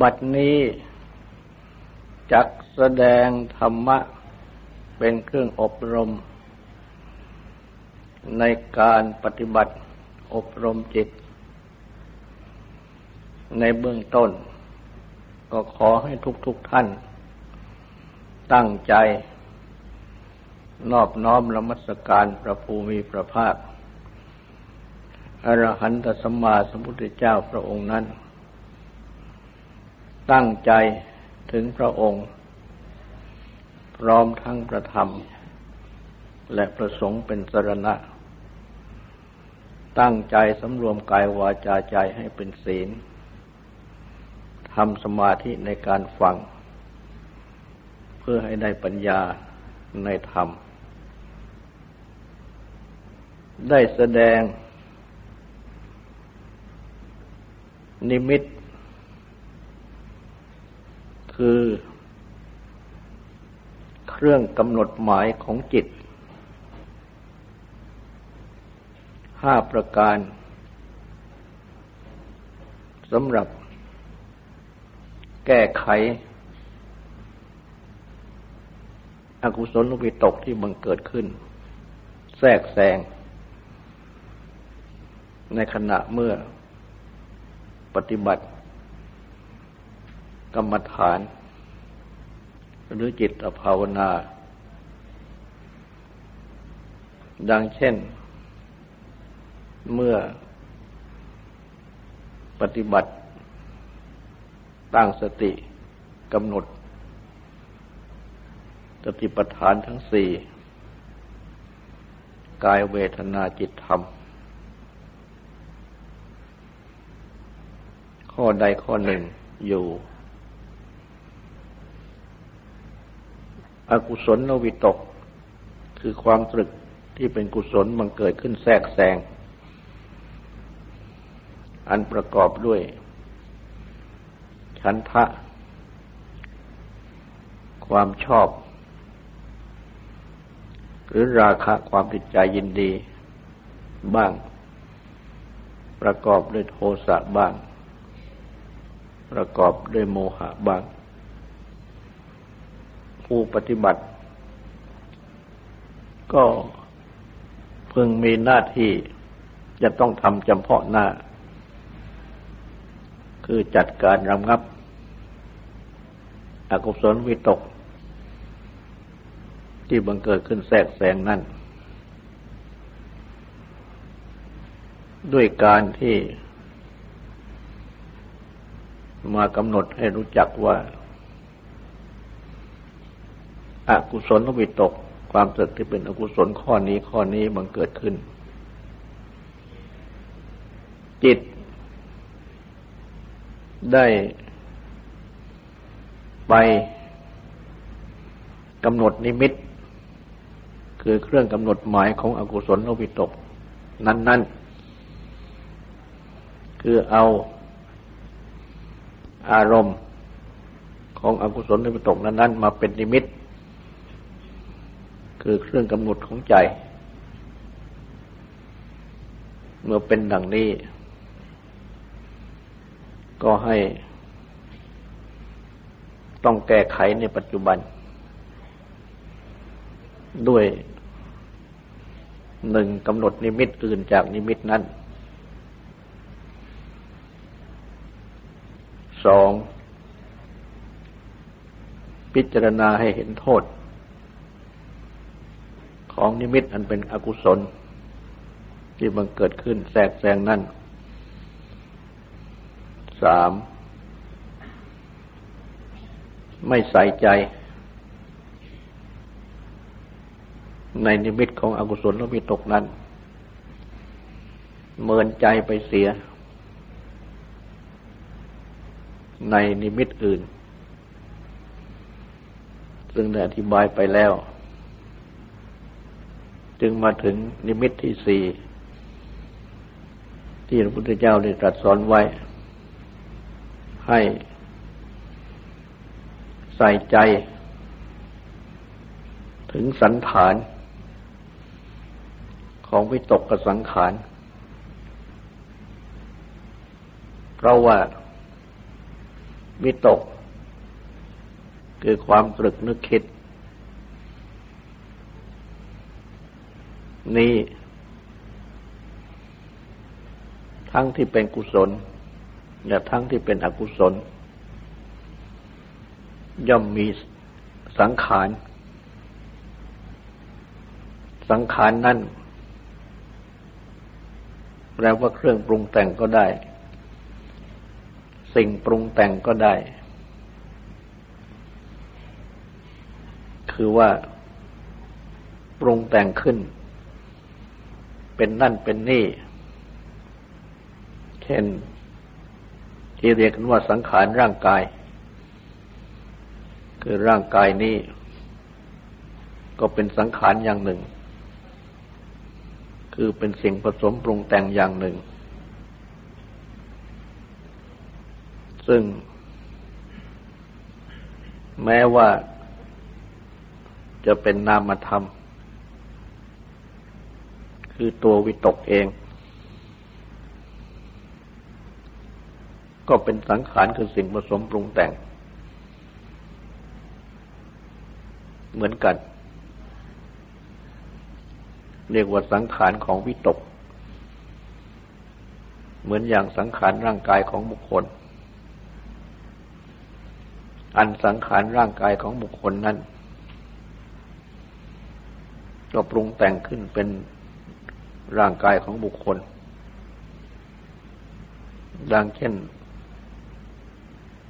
บัดนี้จักแสดงธรรมะเป็นเครื่องอบรม ในการปฏิบัติอบรมจิต ในเบื้องต้น ก็ขอให้ทุกๆทท่าน ตั้งใจ นอบน้อมละมัสการพระภูมิพระภาคอรหันตสัมมาสัมพุทธเจ้าพระองค์นั้น ตั้งใจถึงพระองค์ พร้อมทั้งประธรรม และประสงค์เป็นสรณะ ตั้งใจสำรวมกายวาจาใจให้เป็นศีลทำสมาธิในการฟัง เพื่อให้ได้ปัญญาในธรรม ได้แสดง นิมิต คือ เครื่องกำหนดหมายของจิตห้าประการสำหรับ แก้ไข อกุศลลุปิตกที่บังเกิดขึ้น แทรกแซง ในขณะเมื่อปฏิบัติ กรรมฐาน หรือจิตภาวนา ดังเช่น เมื่อปฏิบัติตั้งสติกำหนดสติปัฏฐานทั้งสี่กายเวทนาจิตธรรม ข้อใดข้อหนึ่งอยู่ อกุศลนวิตก คือความตรึกที่เป็นกุศลมันเกิดขึ้นแทรกแซง อันประกอบด้วยชันทะ ความชอบ หรือราคะความติดใจยินดี บ้าง ประกอบด้วยโทสะบ้าง ประกอบด้วยโมหะบ้าง ผู้ปฏิบัติ ก็พิ่งมีหน้าที่จะต้องทำจำเพาะหน้า คือจัดการรำงับ อกุศลวิตก ที่บังเกิดขึ้นแทรกแซงนั่น ด้วยการที่มากำหนดให้รู้จักว่า อกุศลวิตก ความสึกที่เป็นอกุศลข้อนี้ข้อนี้บังเกิดขึ้น จิต ได้ไปกำหนดนิมิต คือเครื่องกำหนดหมายของอกุศลวิตก นั้น ๆ คือเอาอารมณ์ของอกุศลวิตกนั้น ๆ มาเป็นนิมิต คือเครื่องกำหนดของใจ เมื่อเป็นดังนี้ ก็ให้ ต้องแก้ไขในปัจจุบัน ด้วยหนึ่งกำหนดนิมิตอื่นจากนิมิตนั้นสองพิจารณาให้เห็นโทษ ของนิมิตอันเป็นอกุศล ที่บังเกิดขึ้นแทรกแซงนั่นสามไม่ใส่ใจ ในนิมิตของอกุศลและมิตกนั้น เมินใจไปเสีย ในนิมิตอื่น ซึ่งได้อธิบายไปแล้ว จึงมาถึงนิมิตที่สี่ที่พระพุทธเจ้าได้ตรัสสอนไว้ ให้ใส่ใจ ถึงสันฐาน ของวิตกกับสังขาร เพราะว่าวิตก คือความตรึกนึกคิด นี้ ทั้งที่เป็นกุศล และทั้งที่เป็นอกุศล ย่อมมีสังขาร สังขารนั่นแปลว่าเครื่องปรุงแต่งก็ได้ สิ่งปรุงแต่งก็ได้ คือว่าปรุงแต่งขึ้น เป็นนั่นเป็นนี่ เช่น ที่เรียกกันว่าสังขารร่างกาย คือร่างกายนี้ ก็เป็นสังขารอย่างหนึ่ง คือเป็นสิ่งผสมปรุงแต่งอย่างหนึ่ง ซึ่ง แม้ว่าจะเป็นนามธรรม คือตัววิตกเอง ก็เป็นสังขารคือสิ่งผสมปรุงแต่ง เหมือนกัน เรียกว่าสังขารของวิตก เหมือนอย่างสังขารร่างกายของบุคคล อันสังขารร่างกายของบุคคลนั้นก็ปรุงแต่งขึ้นเป็น ร่างกายของบุคคล ดังเช่น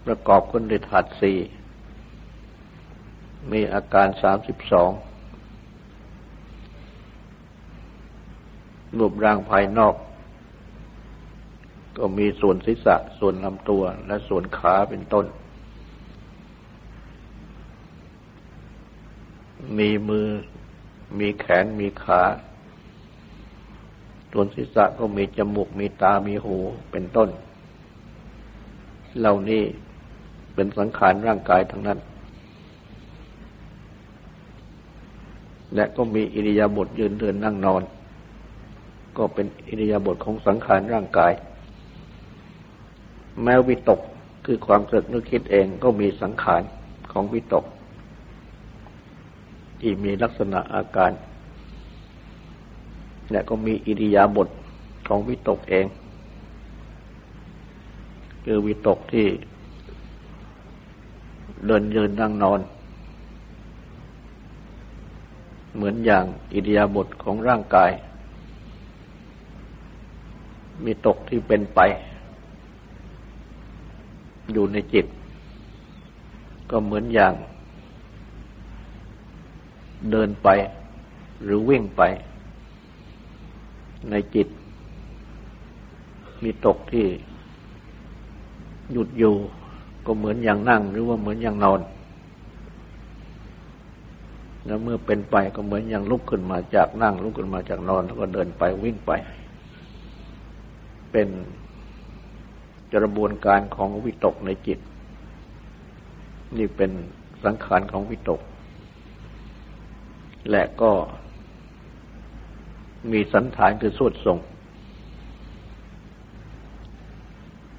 ประกอบขึ้นด้วยธาตุสี่มีอาการสามสิบสองรูปร่างภายนอก ก็มีส่วนศีรษะ ส่วนลำตัว และส่วนขาเป็นต้น มีมือ มีแขน มีขา ส่วนศีรษะก็มีจมูกมีตามีหูเป็นต้น เหล่านี้เป็นสังขารร่างกายทั้งนั้น และก็มีอิริยาบถยืนเดินนั่งนอน ก็เป็นอิริยาบถของสังขารร่างกาย แม้วิตกคือความเกิดนึกคิดเองก็มีสังขารของวิตก ที่มีลักษณะอาการ และก็มีอิริยาบถของวิตกเอง คือวิตกที่เดินยืนนั่งนอน เหมือนอย่างอิริยาบถของร่างกาย มีตกที่เป็นไป อยู่ในจิต ก็เหมือนอย่าง เดินไปหรือวิ่งไป ในจิต มีตกที่หยุดอยู่ ก็เหมือนอย่างนั่งหรือว่าเหมือนอย่างนอน แล้วเมื่อเป็นไปก็เหมือนอย่างลุกขึ้นมาจากนั่ง ลุกขึ้นมาจากนอน แล้วก็เดินไปวิ่งไป เป็นกระบวนการของวิตกในจิต นี่เป็นสังขารของวิตก และก็ มีสันฐานคือสุดทรง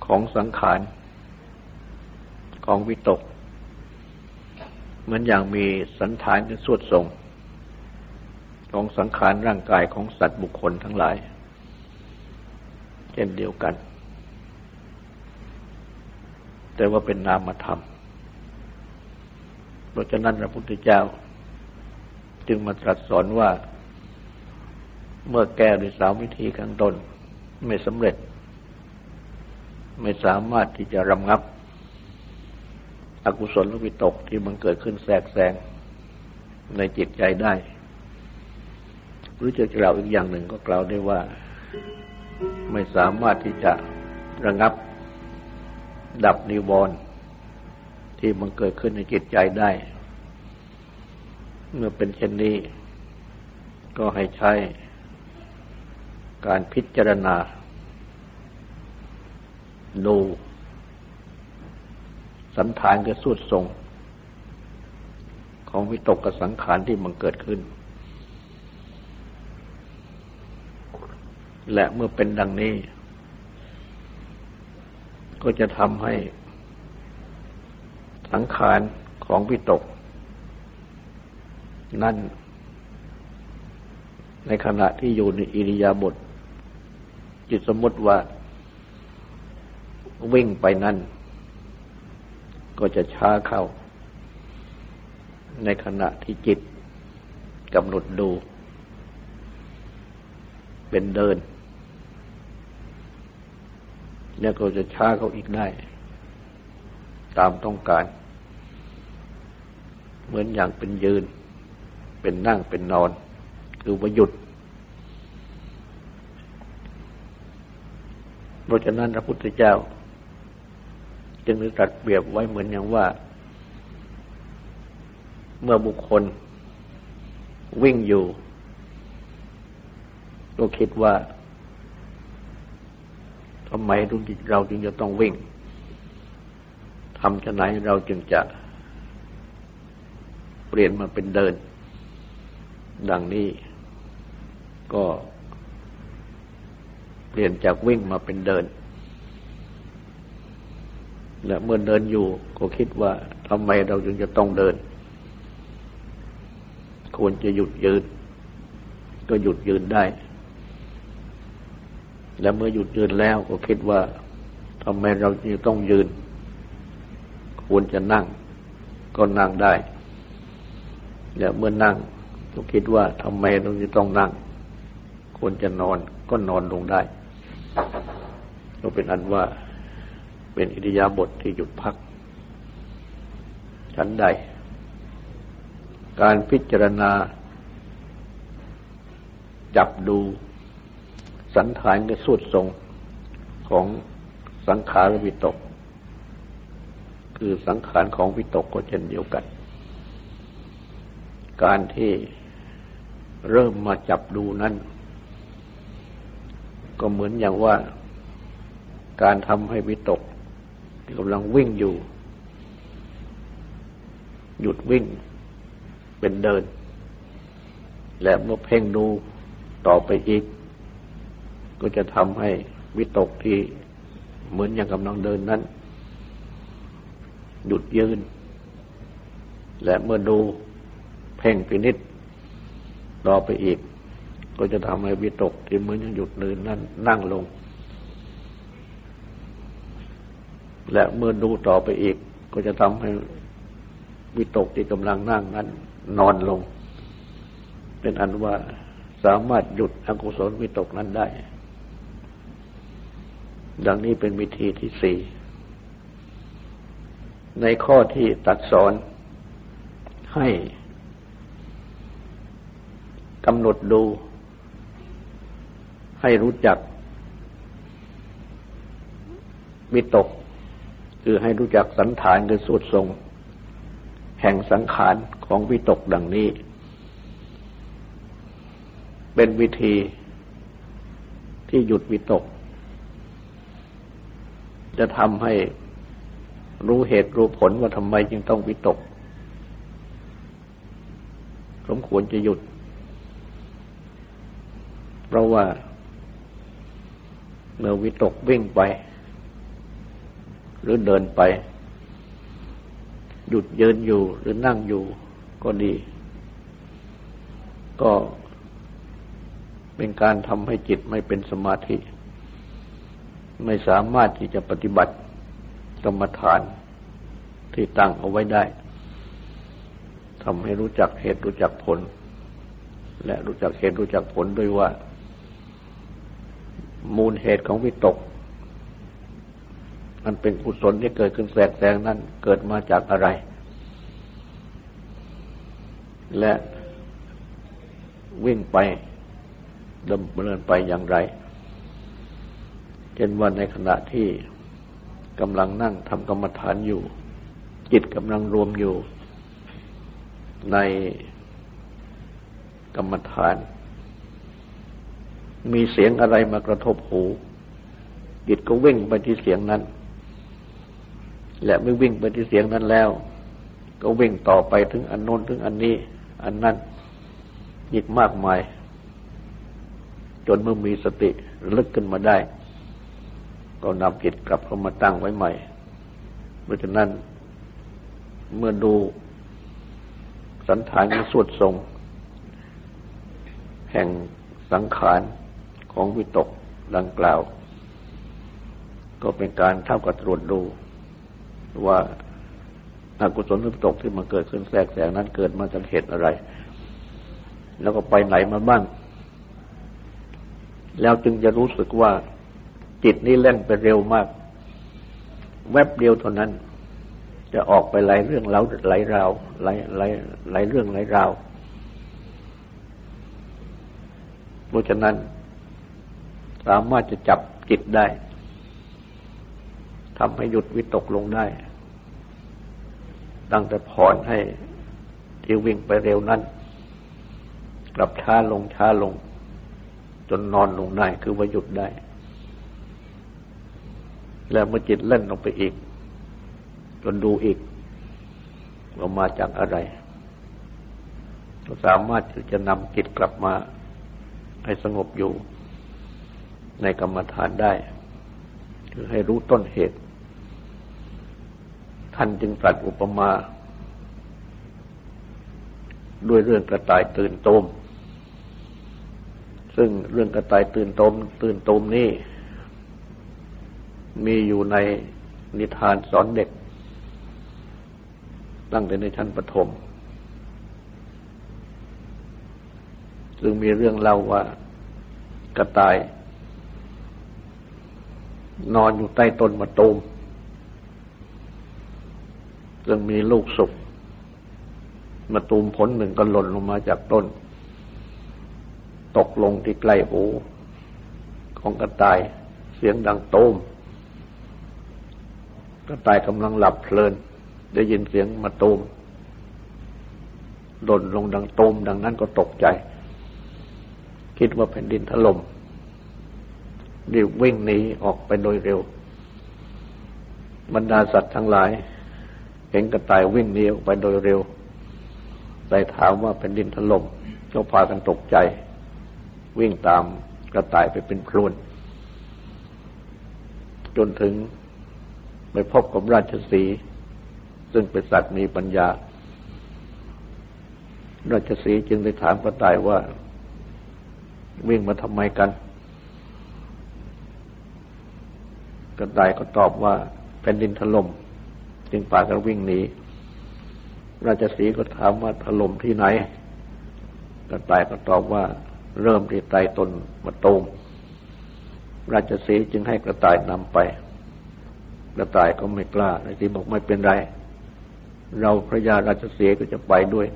ของสังขาร ของวิตก เหมือนอย่างมีสันฐานเป็นสวดทรง ของสังขารร่างกายของสัตว์บุคคลทั้งหลาย เช่นเดียวกัน แต่ว่าเป็นนามธรรมเพราะฉะนั้นพระพุทธเจ้า จึงมาตรัสสอนว่า เมื่อแก้ด้วยสามวิธีข้างต้นไม่สำเร็จ ไม่สามารถที่จะรำงับ อกุศลวิตกที่มันเกิดขึ้นแทรกแซงในจิตใจได้ หรือจะกล่าวอีกอย่างหนึ่งก็กล่าวได้ว่า ไม่สามารถที่จะระงับ ดับนิวรณ์ที่มันเกิดขึ้นในจิตใจได้ เมื่อเป็นเช่นนี้ ก็ให้ใช้ การพิจารณา ดู สันฐานกับสุดทรง ของวิตกกับสังขารที่มันเกิดขึ้น และเมื่อเป็นดังนี้ ก็จะทำให้ สังขารของวิตก นั่นในขณะที่อยู่ในอิริยาบถ จิตสมมติว่าวิ่งไปนั่น ก็จะช้าเข้า ในขณะที่จิตกำหนดดู เป็นเดินเนี่ยก็จะช้าเขาอีกได้ ตามต้องการ เหมือนอย่างเป็นยืน เป็นนั่งเป็นนอน คือว่าหยุด เพ ราะฉะนั้นพระพุทธเจ้า จึงได้ตรัสเปรียบไว้เหมือนอย่างว่า เมื่อบุคคล วิ่งอยู่ก็คิดว่าทำไมเราจึงจะต้องวิ่งทำจะไหนเราจึงจะเปลี่ยนมาเป็นเดิน ดังนี้ก็ เปลี่ยนจากวิ่งมาเป็นเดิน และเมื่อเดินอยู่ก็คิดว่าทำไมเราจึงจะต้องเดิน ควรจะหยุดยืน ก็หยุดยืนได้ และเมื่อหยุดยืนแล้วก็คิดว่าทำไมเราจึงต้องยืน ควรจะนั่ง ก็นั่งได้ และเมื่อนั่งก็คิดว่าทำไมเราจะต้องนั่งควรจะนอนก็นอนลงได้ ก็เป็นอันว่าเป็นอิริยาบถทที่หยุดพักฉันใด การพิจารณา จับดูสันฐานในสุดทรงของสังขารวิตก คือสังขารของวิตกก็เช่นเดียวกัน การที่เริ่มมาจับดูนั้น ก็เหมือนอย่างว่าการทำให้วิตกที่กำลังวิ่งอยู่ หยุดวิ่งเป็นเดิน และเมื่อเพ่งดูต่อไปอีก ก็จะทำให้วิตกที่เหมือนอย่างกำลังเดินนั้น หยุดยืน และเมื่อดูเพ่งพินิษต่อไปอีก ก็จะทำให้วิตกที่เหมือนยังหยุดเดินนั้นนั่งลง และเมื่อดูต่อไปอีก ก็จะทำให้วิตกที่กำลังนั่งนั้น นอนลง เป็นอันว่าสามารถหยุดอกุศลวิตกนั้นได้ ดังนี้เป็นวิธีที่สี่ ในข้อที่ตัดสอนให้กำหนดดู ให้รู้จักวิตก คือให้รู้จักสันฐานคือสูตรทรง แห่งสังขารของวิตกดังนี้ เป็นวิธีที่หยุดวิตก จะทำให้รู้เหตุรู้ผลว่าทำไมจึงต้องวิตก สมควรจะหยุด เพราะว่า เมื่อวิตกวิ่งไป หรือเดินไป หยุดยืนอยู่หรือนั่งอยู่ก็ดี ก็เป็นการทำให้จิตไม่เป็นสมาธิ ไม่สามารถที่จะปฏิบัติกรรมฐานที่ตั้งเอาไว้ได้ทำให้รู้จักเหตุรู้จักผล และรู้จักเหตุรู้จักผลด้วยว่า มูลเหตุของวิตก มันเป็นกุศลที่เกิดขึ้นแสกแสงนั้นเกิดมาจากอะไร และวิ่งไปดำเนินไปอย่างไร เช่นว่าในขณะที่กำลังนั่งทำกรรมฐานอยู่ จิตกำลังรวมอยู่ในกรรมฐาน มีเสียงอะไรมากระทบหู จิตก็วิ่งไปที่เสียงนั้น และไม่วิ่งไปที่เสียงนั้นแล้ว ก็วิ่งต่อไปถึงอันโน้นถึงอันนี้ อันนั้นอีกมากมาย จนเมื่อมีสติลึกขึ้นมาได้ ก็นำจิตกลับเข้ามาตั้งไว้ใหม่ เพราะฉะนั้น เมื่อดูสันฐานสวดทรง แห่งสังขาร ของวิตกดังกล่าว ก็เป็นการเท่ากับตรวจดู ว่าอากุศลวิตกที่มันเกิดขึ้นแทรกแซงนั้นเกิดมาจากเหตุอะไร แล้วก็ไปไหนมาบ้าง แล้วจึงจะรู้สึกว่าจิตนี้เล่นไปเร็วมาก แวบเดียวเท่านั้น จะออกไปหลายเรื่องแล้วหลายราวหลายหลายหลายเรื่องหลายราวเพราะฉะนั้น สามารถจะจับจิตได้ทำให้หยุดวิตกลงได้ ตั้งแต่ผ่อนให้ที่วิ่งไปเร็วนั้น กลับช้าลงช้าลง จนนอนลงได้คือว่าหยุดได้ แล้วเมื่อจิตเล่นลงไปอีก จนดูอีกว่ามาจากอะไรก็สามารถที่จะนำจิตกลับมาให้สงบอยู่ ในกรรมฐานได้ คือให้รู้ต้นเหตุ ท่านจึงตรัสอุปมา ด้วยเรื่องกระต่ายตื่นโตมซึ่งเรื่องกระต่ายตื่นโตมตื่นโตมนี้มีอยู่ในนิทานสอนเด็ก ตั้งแต่ในชั้นประถมซึ่งมีเรื่องเล่าว่ากระต่าย นอนอยู่ใต้ต้นมะตูมซึ่งมีลูกสุกมะตูมผลหนึ่งก็หล่นลงมาจากต้น ตกลงที่ใกล้หูของกระต่ายเสียงดังโตมก็ตายกำลังหลับเพลิน ได้ยินเสียงมาตูมหล่นลงดังโตมดังนั้นก็ตกใจ คิดว่าแผ่นดินถล่ม รีบวิ่งหนีออกไปโดยเร็ว บรรดาสัตว์ทั้งหลาย เห็นกระต่ายวิ่งหนีออกไปโดยเร็วได้ถามว่าแผ่นดินถล่มก็พากันตกใจ วิ่งตามกระต่ายไปเป็นพลุนจนถึงไปพบกับราชสีซึ่งเป็นสัตว์มีปัญญา ราชสีจึงได้ถามกระต่ายว่า วิ่งมาทำไมกัน กระต่ายก็ตอบว่าแผ่นดินถล่มจึงพากันวิ่งหนีราชสีก็ถามว่าถล่มที่ไหน กระต่ายก็ตอบว่าเริ่มที่ใต้ต้นมะตูมราชสีจึงให้กระต่ายนำไป กระต่ายก็ไม่กล้าไอ้ที่บอกไม่เป็นไร เราพระยาราชสีก็จะไปด้วย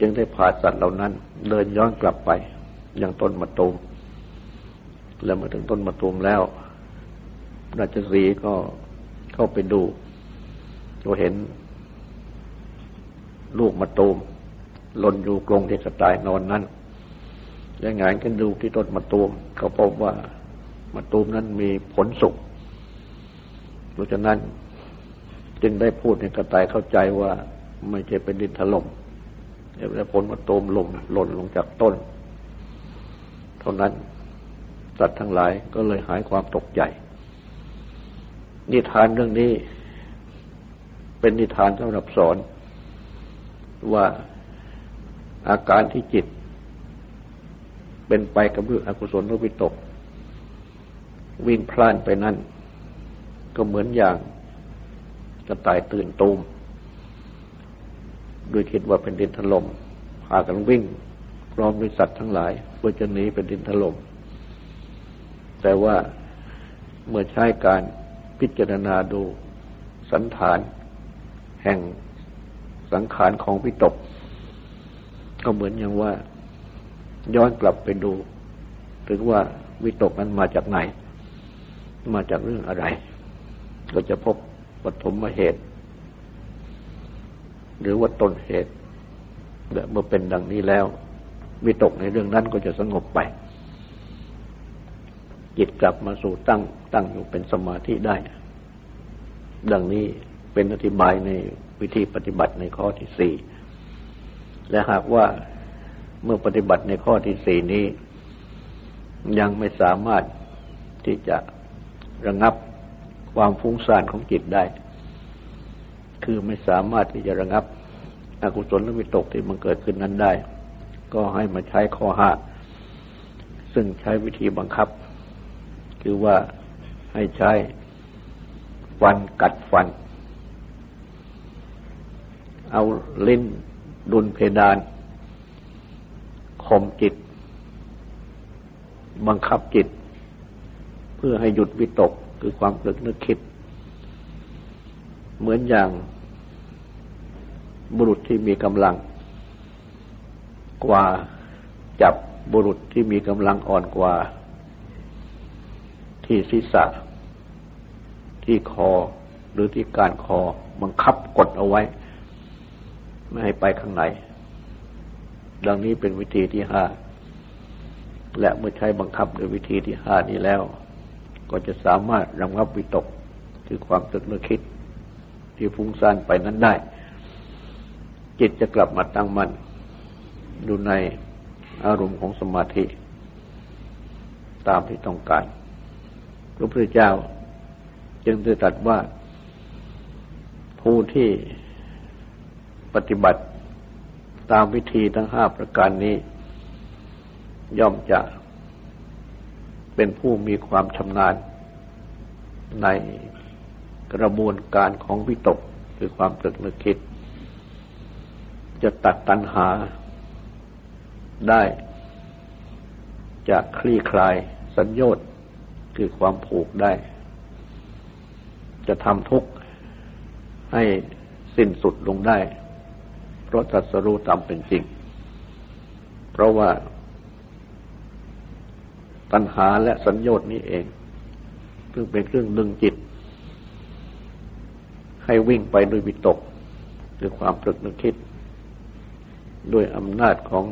จึงได้พาสัตว์เหล่านั้น เดินย้อนกลับไปยังต้นมะตูม แล้วมาถึงต้นมะตูมแล้ว ราชสีก็เข้าไปดูเราเห็น ลูกมะตูมหล่นอยู่กรงที่กระต่ายนอนนั้นและงานกันดูที่ต้นมะตูมเขาพบว่ามะตูมนั้นมีผลสุกเพราะฉะนั้นจึงได้พูดให้กระต่ายเข้าใจว่า ไม่ใช่เป็นดินถล่มแต่ผลมาโตมลมหล่นลงจากต้น เท่านั้นสัตว์ทั้งหลายก็เลยหายความตกใจ นิทานเรื่องนี้ เป็นนิทานสำหรับสอน ว่าอาการที่จิต เป็นไปกับเรื่องอกุศลวิตก วิ่งพล่านไปนั้นก็เหมือนอย่างกระต่ายตื่นตูมโดยคิดว่าเป็นดินถลม่มพากันวิ่งพร้อมด้วยสัตว์ทั้งหลายเพื่อจะหนีเป็นดินถลม่มแต่ว่าเมื่อใช้การ พิจารณาดูสันฐาน แห่งสังขารของวิตก ก็เหมือนอย่างว่า ย้อนกลับไปดู ถึงว่าวิตกนั้นมาจากไหน มาจากเรื่องอะไร ก็จะพบปฐมเหตุ หรือว่าต้นเหตุเมื่อเป็นดังนี้แล้ววิตกในเรื่องนั้นก็จะสงบไป จิตกลับมาสู่ตั้ง ตั้งอยู่เป็นสมาธิได้ ดังนี้เป็นอธิบายในวิธีปฏิบัติในข้อที่สี่และหากว่าเมื่อปฏิบัติในข้อที่สี่นี้ ยังไม่สามารถที่จะระงับความฟุ้งซ่านของจิตได้ คือไม่สามารถที่จะระงับอกุศลวิตกที่มันเกิดขึ้นนั้นได้ ก็ให้มาใช้ข้อห้าซึ่งใช้วิธีบังคับ คือว่าให้ใช้ฟันกัดฟัน เอาลิ้นดุลเพดานข่มจิต บังคับจิต เพื่อให้หยุดวิตกคือความตึกนึกคิด เหมือนอย่างบุรุษที่มีกำลัง กว่าจับบุรุษที่มีกำลังอ่อนกว่า ที่ศีรษะ ที่คอหรือที่การคอบังคับกดเอาไว้ ไม่ให้ไปข้างในดังนี้เป็นวิธีที่ห้าและเมื่อใช้บังคับโดยวิธีที่ห้านี้แล้ว ก็จะสามารถระงับวิตกคือความตึกนึกคิด ที่ฟุ้งซ่านไปนั้นได้ จิตจะกลับมาตั้งมัน่นดูในอารมณ์ของสมาธิ ตามที่ต้องการ ระพุทธเจ้า จึงได้ตรัสว่าผู้ที่ปฏิบัติตามวิธีทั้งห้าประการนี้ ย่อมจะเป็นผู้มีความชำนาญ ในกระบวนการของวิตกคือความตรึกนึกคิด จะตัดตัณหาได้ จะคลี่คลายสัญญต์ คือความผูกได้ จะทำทุกข์ให้สิ้นสุดลงได้ เพราะตรัสรู้ตามเป็นจริง เพราะว่า ตัณหาและสัญญน์นี้เอง ซึ่งเป็นเครื่องดึงจิต ให้วิ่งไปด้วยวิตกด้วยความตรึกนึกคิด ด้วยอำนาจของ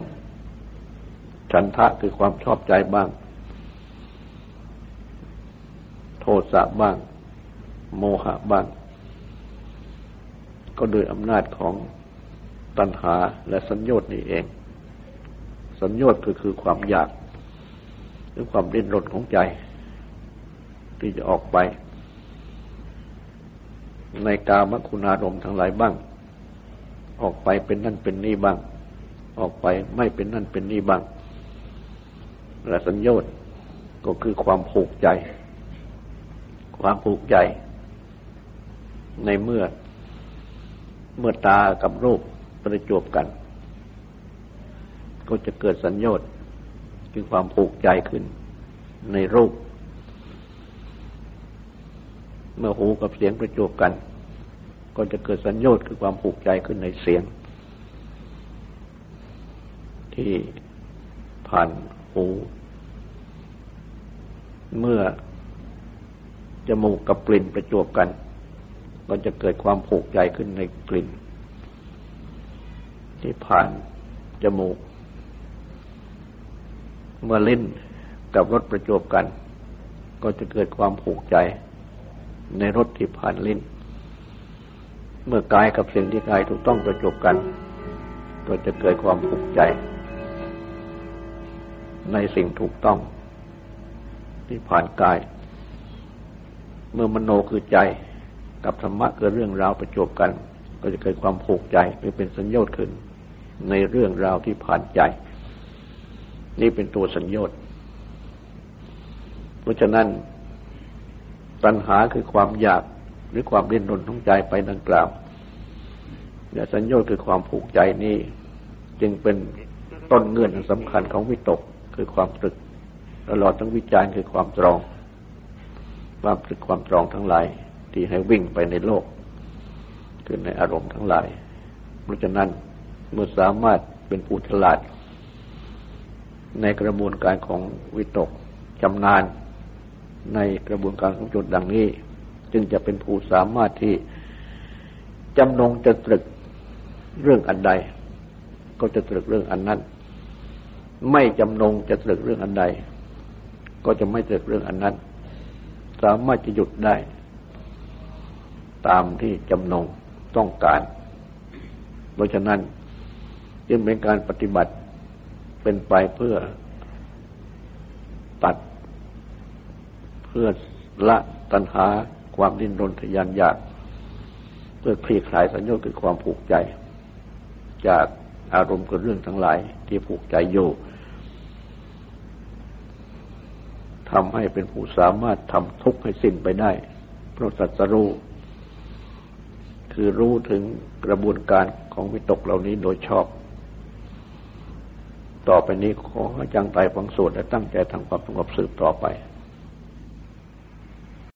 ฉันทะคือความชอบใจบ้าง โทสะบ้าง โมหะบ้าง ก็โดยอำนาจของตัณหาและสัญญน์นี่เอง สัญญน์คือคือความอยาก หรือความดิ้นรนของใจ ที่จะออกไป ในกามคุณารมทั้งหลายบ้าง ออกไปเป็นนั่นเป็นนี่บ้าง ออกไปไม่เป็นนั่นเป็นนี่บ้างและสัญญน์ก็คือความผูกใจ ความผูกใจ ในเมื่อ เมื่อตากับรูปประจวบกัน ก็จะเกิดสัญญาณคือความผูกใจขึ้น ในรูป เมื่อหูกับเสียงประจวบกัน ก็จะเกิดสัญญาณคือความผูกใจขึ้นในเสียง ที่ผ่านหู เมื่อ จมูกกับกลิ่นประจวบกัน ก็จะเกิดความผูกใจขึ้นในกลิ่น ที่ผ่านจมูก เมื่อลิ้นกับรสประจบกัน ก็จะเกิดความผูกใจในรสที่ผ่านลิ้น เมื่อกายกับสิ่งที่กายถูกต้องประจบกัน ก็จะเกิดความผูกใจ ในสิ่งถูกต้อง ที่ผ่านกาย เมื่อมโนคือใจ กับธรรมะเกิดเรื่องราวประจบกัน ก็จะเกิดความผูกใจไปเป็นสัญญาณขึ้น ในเรื่องราวที่ผ่านใจ นี่เป็นตัวสัญญาณเพราะฉะนั้นปัญหาคือความอยากหรือความเล่นรนของใจไปดังกล่าวและสัญญาณคือความผูกใจนี้ จึงเป็นต้นเงื่อนสำคัญของวิตกคือความตรึกตลอดทั้งวิจารณ์คือความตรอง ความตรึกความตรองทั้งหลาย ที่ให้วิ่งไปในโลก คือในอารมณ์ทั้งหลาย เพราะฉะนั้นเมื่อสามารถเป็นผู้ฉลาด ในกระบวนการของวิตกจำนาน ในกระบวนการของจุดดังนี้ จึงจะเป็นผู้สามารถที่จำนงจะตรึกเรื่องอันใด ก็จะตรึกเรื่องอันนั้น ไม่จำนงจะตรึกเรื่องอันใด ก็จะไม่ตรึกเรื่องอันนั้น สามารถจะหยุดได้ ตามที่จำนงต้องการ เพราะฉะนั้นจึงเป็นการปฏิบัติเป็นไปเพื่อตัด เพื่อละตัณหาความดิ้นรนทยานอยาก เพื่อคลี่คลายสัญญาคือความผูกใจ จากอารมณ์กับเรื่องทั้งหลายที่ผูกใจอยู่ ทำให้เป็นผู้สามารถทำทุกข์ให้สิ้นไปได้เพราะสัจรู้คือรู้ถึงกระบวนการของวิตกเหล่านี้โดยชอบ ต่อไปนี้ขอให้จังใจฟังสวดและตั้งใจทำความสงบสืบต่อไป